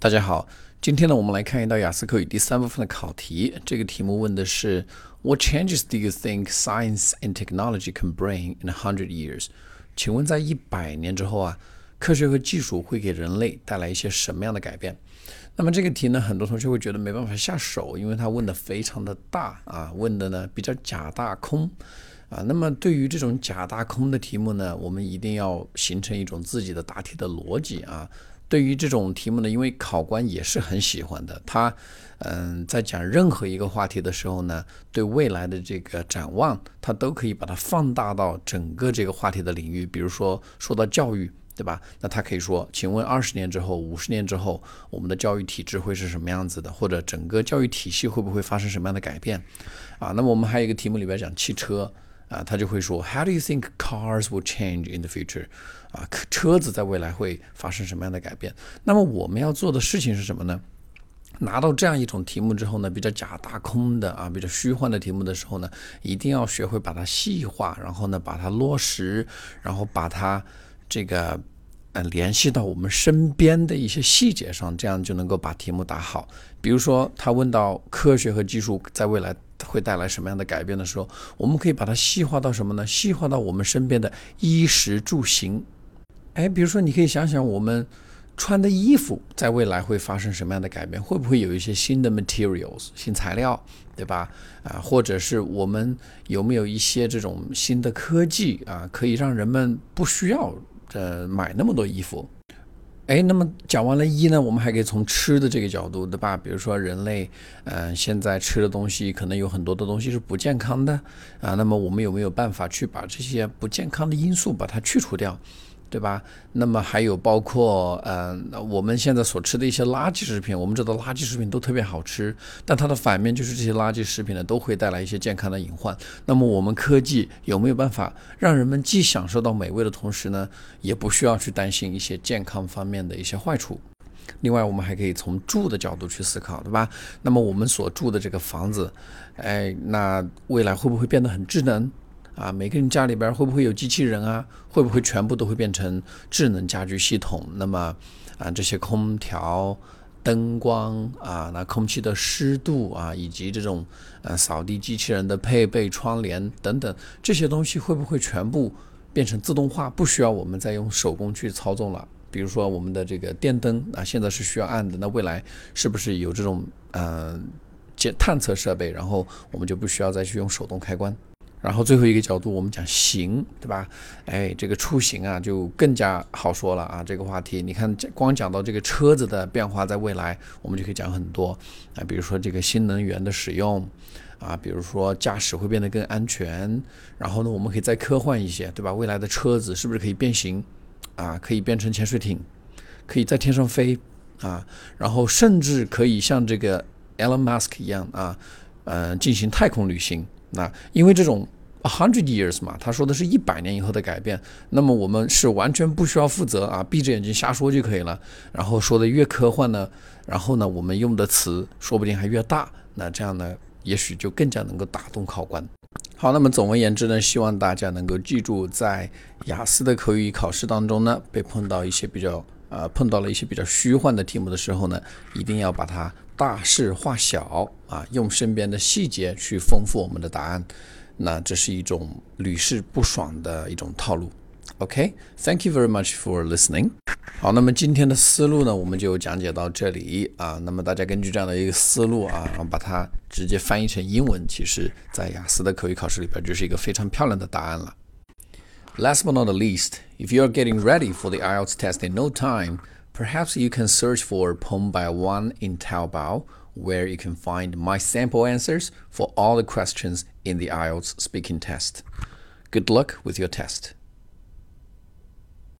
大家好，今天呢，我们来看一道雅思口语第三部分的考题。这个题目问的是：What changes do you think science and technology can bring in a hundred years？请问在一百年之后啊，科学和技术会给人类带来一些什么样的改变？那么这个题呢，很多同学会觉得没办法下手，因为它问的非常的大啊，问的呢比较假大空啊。那么对于这种假大空的题目呢，我们一定要形成一种自己的答题的逻辑啊。对于这种题目呢，因为考官也是很喜欢的，他，嗯，在讲任何一个话题的时候呢，对未来的这个展望，他都可以把它放大到整个这个话题的领域。比如说说到教育，对吧？那他可以说，请问二十年之后、五十年之后，我们的教育体制会是什么样子的？或者整个教育体系会不会发生什么样的改变？啊，那么我们还有一个题目里边讲汽车。啊，他就会说，How do you think cars will change in the future？啊，车子在未来会发生什么样的改变？那么我们要做的事情是什么呢？拿到这样一种题目之后呢，比较假大空的啊，比较虚幻的题目的时候呢，一定要学会把它细化，然后呢把它落实，然后把它这个呃联系到我们身边的一些细节上，这样就能够把题目答好。比如说，他问到科学和技术在未来。会带来什么样的改变的时候，我们可以把它细化到什么呢？细化到我们身边的衣食住行。哎，比如说，你可以想想我们穿的衣服在未来会发生什么样的改变？会不会有一些新的 materials 新材料，对吧？啊，或者是我们有没有一些这种新的科技啊，可以让人们不需要呃买那么多衣服？哎，那么讲完了一呢，我们还可以从吃的这个角度，对吧？比如说人类，嗯，现在吃的东西可能有很多的东西是不健康的啊，那么我们有没有办法去把这些不健康的因素把它去除掉？对吧？那么还有包括，嗯，我们现在所吃的一些垃圾食品，我们知道垃圾食品都特别好吃，但它的反面就是这些垃圾食品呢，都会带来一些健康的隐患。那么我们科技有没有办法让人们既享受到美味的同时呢，也不需要去担心一些健康方面的一些坏处？另外，我们还可以从住的角度去思考，对吧？那么我们所住的这个房子，哎，那未来会不会变得很智能？啊，每个人家里边会不会有机器人啊？会不会全部都会变成智能家居系统？那么啊，这些空调、灯光啊，那空气的湿度啊，以及这种呃扫地机器人的配备、窗帘等等这些东西，会不会全部变成自动化，不需要我们再用手工去操纵了？比如说我们的这个电灯啊，现在是需要按的，那未来是不是有这种呃检探测设备，然后我们就不需要再去用手动开关？然后最后一个角度，我们讲行，对吧？哎，这个出行啊，就更加好说了啊。这个话题，你看，光讲到这个车子的变化，在未来，我们就可以讲很多啊。比如说这个新能源的使用啊，比如说驾驶会变得更安全。然后呢，我们可以再科幻一些，对吧？未来的车子是不是可以变形啊？可以变成潜水艇，可以在天上飞啊？然后甚至可以像这个 Elon Musk 一样啊，嗯，进行太空旅行。那因为这种 a hundred years 嘛，他说的是一百年以后的改变，那么我们是完全不需要负责啊，闭着眼睛瞎说就可以了。然后说的越科幻呢，然后呢，我们用的词说不定还越大，那这样呢，也许就更加能够打动考官。好，那么总而言之呢，希望大家能够记住，在雅思的口语考试当中呢，被碰到一些比较呃碰到了一些比较虚幻的题目的时候呢，一定要把它。大事化小啊，用身边的细节去丰富我们的答案，那这是一种屡试不爽的一种套路。OK，Thank you very much for listening。好，那么今天的思路呢，我们就讲解到这里啊。那么大家根据这样的一个思路啊，然后把它直接翻译成英文，其实在雅思的口语考试里边就是一个非常漂亮的答案了。Last but not least, if you are getting ready for the IELTS test in no time. Perhaps you can search for Poem by One in Taobao, where you can find my sample answers for all the questions in the IELTS speaking test. Good luck with your test.